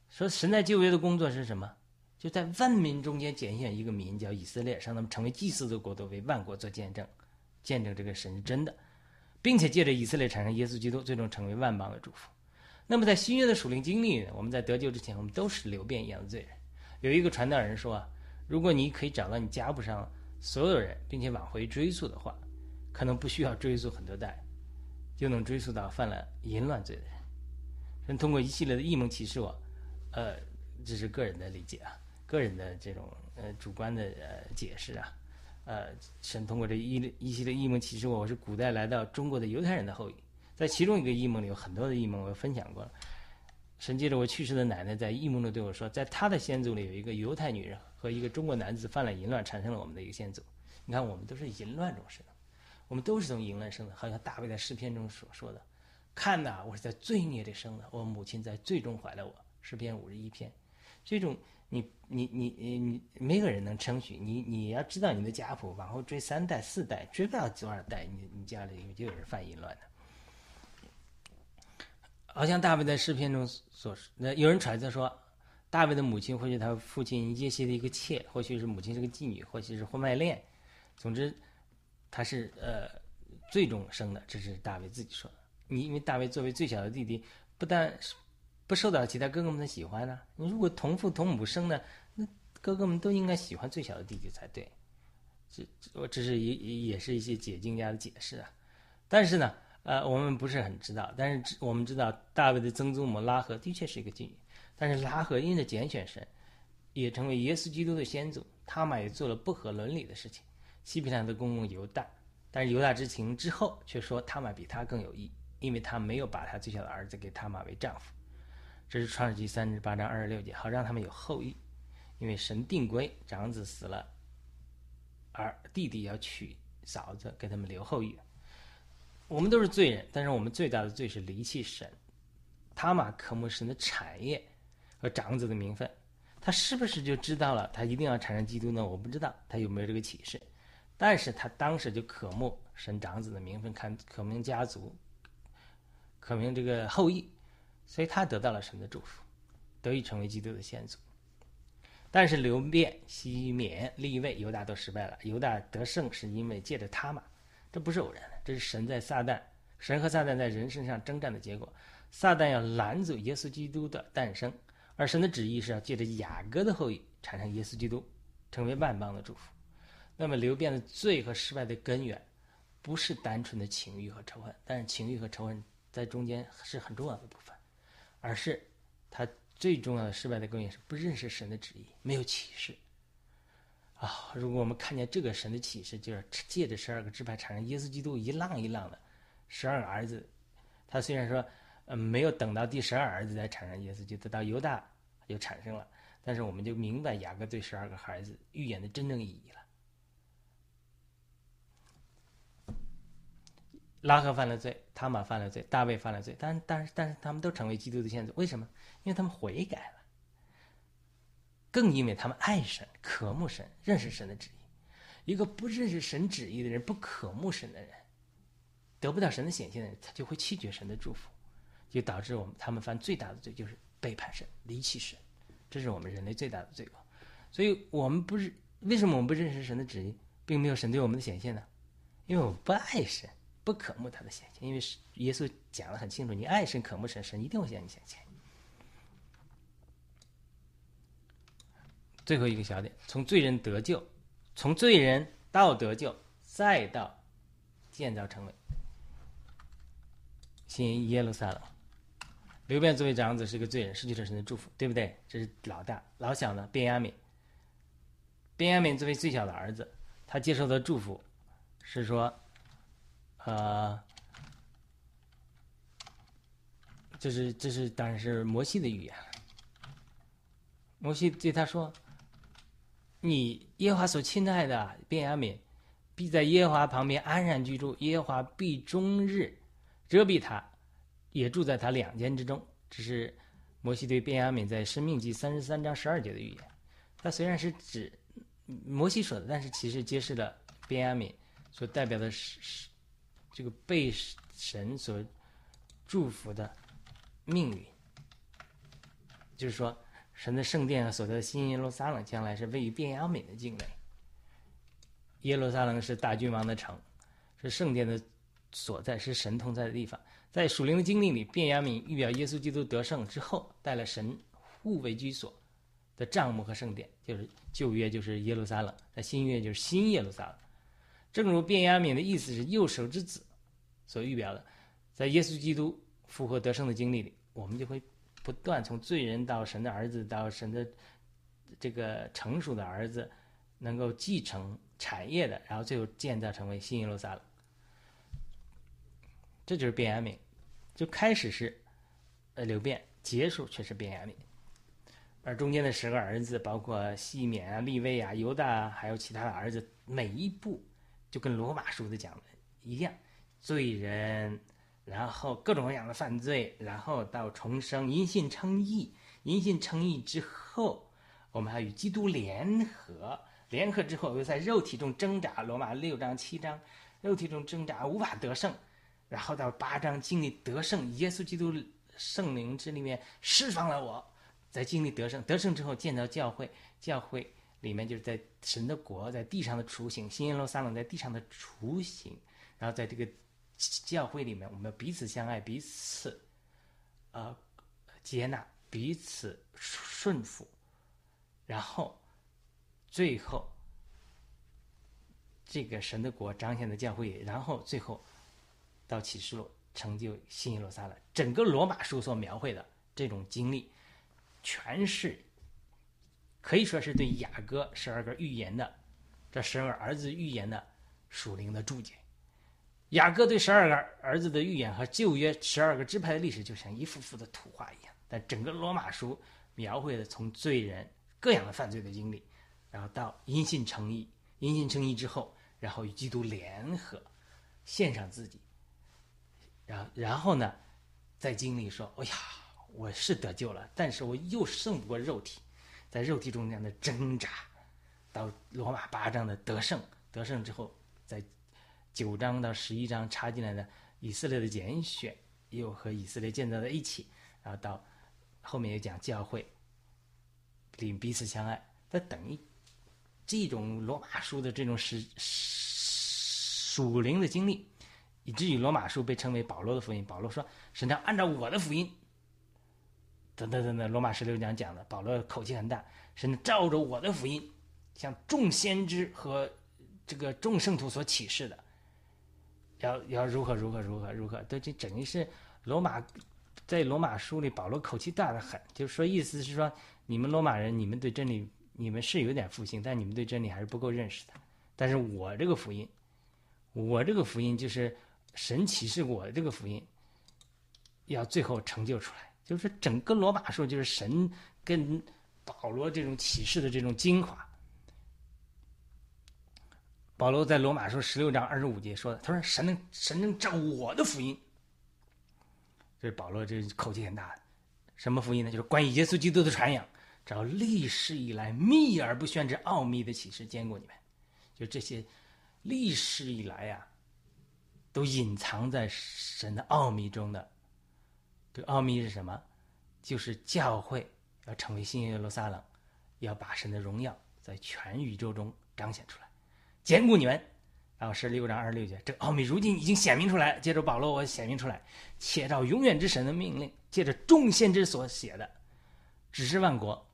说神在旧约的工作是什么？就在万民中间拣选一个民，叫以色列，让他们成为祭司的国度，为万国做见证，见证这个神是真的，并且借着以色列产生耶稣基督，最终成为万邦的祝福。那么在新约的属灵经历？我们在得救之前，我们都是流变一样的罪人。有一个传道人说啊，如果你可以找到你家谱上所有人，并且往回追溯的话，可能不需要追溯很多代，就能追溯到犯了淫乱罪的人。人通过一系列的异梦启示我，呃，这是个人的理解啊，个人的这种呃主观的呃解释啊，呃，神通过这一一系列异梦启示我，我是古代来到中国的犹太人的后裔。在其中一个异梦里有很多的异梦，我分享过了。神接着我去世的奶奶在异梦中对我说，在她的先祖里有一个犹太女人和一个中国男子犯了淫乱，产生了我们的一个先祖。你看，我们都是淫乱中生，我们都是从淫乱生的，好像大卫在诗篇中所说的：“看呐，我是在罪孽里生的，我母亲在最终怀了我。”诗篇五十一篇。这种你你你你你没有人能称许你，你要知道你的家谱往后追三代四代，追不到多少代，你你家里就有人犯淫乱的。好像大卫在诗篇中所说，那有人揣测说，大卫的母亲或许他父亲耶西的一个妾，或许是母亲是个妓女，或许是婚外恋，总之，他是呃最终生的，这是大卫自己说的。你因为大卫作为最小的弟弟，不但不受到其他哥哥们的喜欢呢，你如果同父同母生的，那哥哥们都应该喜欢最小的弟弟才对。这我这是也也是一些解经家的解释啊，但是呢。呃，我们不是很知道，但是我们知道大卫的曾祖母拉合的确是一个妓女，但是拉合因着拣选神，也成为耶稣基督的先祖。他们也做了不合伦理的事情，西皮兰的公公犹大，但是犹大知情之后却说他玛比他更有义，因为他没有把他最小的儿子给他玛为丈夫。这是创世纪三十八章二十六节，好让他们有后裔，因为神定规长子死了，而弟弟要娶嫂子给他们留后裔。我们都是罪人，但是我们最大的罪是离弃神。他玛渴慕神的产业和长子的名分，他是不是就知道了他一定要产生基督呢？我不知道他有没有这个启示，但是他当时就渴慕神长子的名分，看渴慕家族，渴慕这个后裔，所以他得到了神的祝福，得以成为基督的先祖。但是流变、西缅、立位、犹大都失败了。犹大得胜是因为借着他嘛，这不是偶然的。这是神在撒旦，神和撒旦在人身上征战的结果。撒旦要拦阻耶稣基督的诞生，而神的旨意是要借着雅各的后裔产生耶稣基督，成为万邦的祝福。那么流变的罪和失败的根源，不是单纯的情欲和仇恨，但是情欲和仇恨在中间是很重要的部分，而是他最重要的失败的根源是不认识神的旨意，没有启示。啊！如果我们看见这个神的启示，就是借着十二个支派产生耶稣基督一浪一浪的十二个儿子，他虽然说，呃，没有等到第十二儿子才产生耶稣基督，到犹大就产生了，但是我们就明白雅各对十二个孩子预言的真正意义了。拉赫犯了罪，塔玛犯了罪，大卫犯了罪，但但是但是他们都成为基督的先祖，为什么？因为他们悔改了。更因为他们爱神、渴慕神、认识神的旨意。一个不认识神旨意的人、不渴慕神的人，得不到神的显现的人，他就会弃绝神的祝福，就导致我们他们犯最大的罪就是背叛神、离弃神。这是我们人类最大的罪恶。所以，我们不是为什么我们不认识神的旨意，并没有神对我们的显现呢？因为我们不爱神、不渴慕他的显现。因为耶稣讲的很清楚：你爱神、渴慕神，神一定会向你显现。最后一个小点，从罪人得救，从罪人到得救，再到建造成为新耶路撒冷。刘辩作为长子是个罪人，失去了神的祝福，对不对？这是老大，老小呢？便雅悯。便雅悯作为最小的儿子，他接受的祝福是说，呃，这是这是当然是摩西的预言。摩西对他说。你耶和华所亲爱的便雅悯，必在耶和华旁边安然居住。耶和华必终日遮蔽他，也住在他两间之中。这是摩西对便雅悯在生命记三十三章十二节的预言。他虽然是指摩西说的，但是其实揭示了便雅悯所代表的是是这个被神所祝福的命运，就是说，神的圣殿所在的新耶路撒冷将来是位于便雅悯的境内。耶路撒冷是大君王的城，是圣殿的所在，是神同在的地方。在属灵的经历里，便雅悯预表耶稣基督得胜之后，带了神护卫居所的帐幕和圣殿，就是旧约就是耶路撒冷，在新约就是新耶路撒冷。正如便雅悯的意思是右手之子所预表的，在耶稣基督复活得胜的经历里，我们就会不断从罪人到神的儿子，到神的这个成熟的儿子，能够继承产业的，然后最后建造成为新耶路撒冷。这就是便雅悯，就开始是呃流变，结束却是便雅悯，而中间的十个儿子，包括西缅啊、利位啊、犹大啊，还有其他的儿子，每一步就跟罗马书的讲的一样，罪人，然后各种各样的犯罪，然后到重生，因信称义，因信称义之后，我们还与基督联合，联合之后又在肉体中挣扎，罗马六章七章，肉体中挣扎无法得胜。然后到八章经历得胜，耶稣基督圣灵之里面释放了我，在经历得胜，得胜之后见到教会，教会里面就是在神的国在地上的雏形，新耶路撒冷在地上的雏形，然后在这个教会里面，我们彼此相爱，彼此呃接纳，彼此顺服，然后最后这个神的国彰显的教会，然后最后。到启示录成就新耶路撒冷，整个罗马书所描绘的这种经历，全是可以说是对雅各十二个预言的这十二个儿子预言的属灵的注解。雅各对十二个儿子的预言和旧约十二个支派的历史，就像一幅幅的图画一样。但整个罗马书描绘的从罪人各样的犯罪的经历，然后到因信称义，因信称义之后，然后与基督联合，献上自己。然后，然后呢，再经历说：“哎呀，我是得救了，但是我又胜不过肉体，在肉体中间的挣扎，到罗马八章的得胜，得胜之后，在九章到十一章插进来的以色列的拣选，又和以色列建造在一起，然后到后面又讲教会，里彼此相爱，再等于这种罗马书的这种是属灵的经历。”以至于罗马书被称为保罗的福音。保罗说：“神要按照我的福音，等等等等。”罗马十六章讲的，保罗口气很大，神照着我的福音，向众先知和这个众圣徒所启示的，要要如何如何如何如何。对，这等于是罗马在罗马书里，保罗口气大的很，就是说意思是说，你们罗马人，你们对真理，你们是有点复兴，但你们对真理还是不够认识的。但是我这个福音，我这个福音就是。神启示我的这个福音，要最后成就出来，就是整个罗马书就是神跟保罗这种启示的这种精华。保罗在罗马书十六章二十五节说的，他说：“神能神能照我的福音。”这保罗这口气很大，什么福音呢？就是关于耶稣基督的传扬，照历史以来秘而不宣之奥秘的启示，见过你们。就这些历史以来呀。都隐藏在神的奥秘中的，这奥秘是什么？就是教会要成为新耶路撒冷，要把神的荣耀在全宇宙中彰显出来，兼顾你们。然后十六章二十六节，这奥秘如今已经显明出来。接着保罗我显明出来，且照永远之神的命令，借着众先知所写的，指示万国，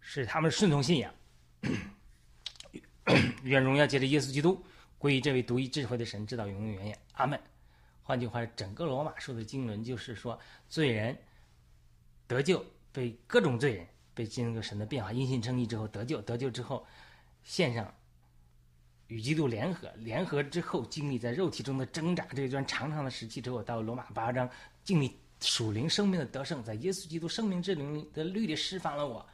使他们顺从信仰。愿荣耀借着耶稣基督。归于这位独一智慧的神，知道永永远远。阿门。换句话，整个罗马书的经纶就是说，罪人得救，被各种罪人被经过神的变化，因信称义之后得救，得救之后献上与基督联合，联合之后经历在肉体中的挣扎这一段长长的时期之后，到罗马八章经历属灵生命的得胜，在耶稣基督生命之灵的律里释放了我，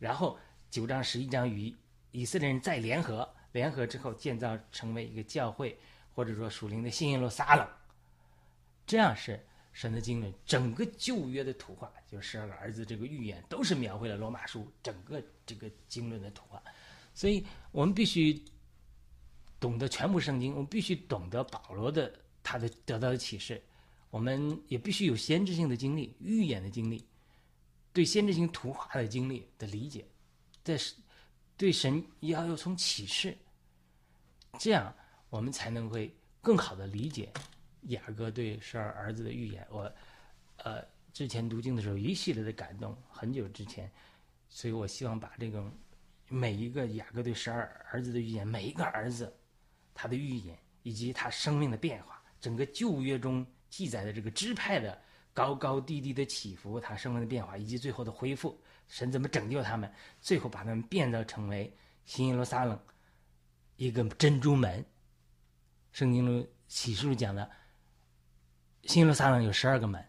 然后九章十一章与以色列人再联合。联合之后建造成为一个教会，或者说属灵的新耶路撒冷，这样是神的经纶。整个旧约的图画，就十二个儿子这个预言，都是描绘了罗马书整个这个经纶的图画。所以我们必须懂得全部圣经，我们必须懂得保罗的他的得到的启示，我们也必须有先知性的经历、预言的经历，对先知性图画的经历的理解，在对神要有从启示，这样我们才能会更好的理解雅各对十二儿子的预言。我呃之前读经的时候一系列的感动，很久之前，所以我希望把这个每一个雅各对十二儿子的预言，每一个儿子他的预言。以及他生命的变化，整个旧约中记载的这个支派的高高低低的起伏，他生命的变化，以及最后的恢复，神怎么拯救他们，最后把他们变造成为新耶路撒冷一个珍珠门。圣经中启示录讲的，新耶路撒冷有十二个门，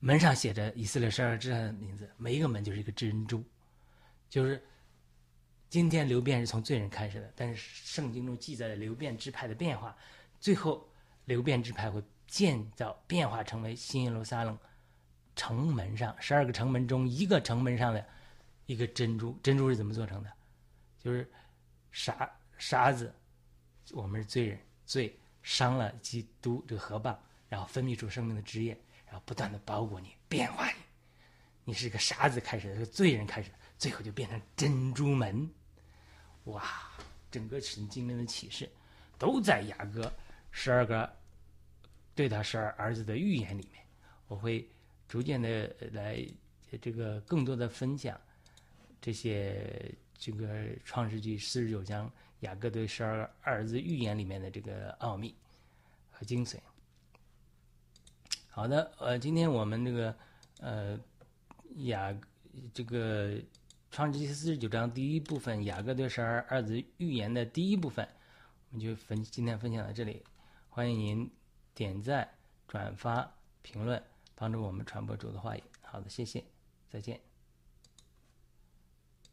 门上写着以色列十二支派的名字，每一个门就是一个珍珠，就是。今天流变是从罪人开始的，但是圣经中记载的流变支派的变化，最后流变支派会建造变化成为新耶路撒冷城门上十二个城门中一个城门上的一个珍珠。珍珠是怎么做成的？就是沙沙子，我们是罪人，罪伤了基督这个河蚌，然后分泌出生命的汁液，然后不断的包裹你，变化你。你是个沙子开始的，是罪人开始的，最后就变成珍珠门。哇，整个神经灵的启示，都在雅各十二个对他十二儿子的预言里面。我会逐渐的来这个更多的分享这些这个创世纪四十九章雅各对十二儿子预言里面的这个奥秘和精髓。好的，呃，今天我们这个呃雅这个。创世纪四十九章第一部分，雅各对十二儿子预言的第一部分，我们就分今天分享到这里。欢迎您点赞、转发、评论，帮助我们传播主的话语。好的，谢谢，再见。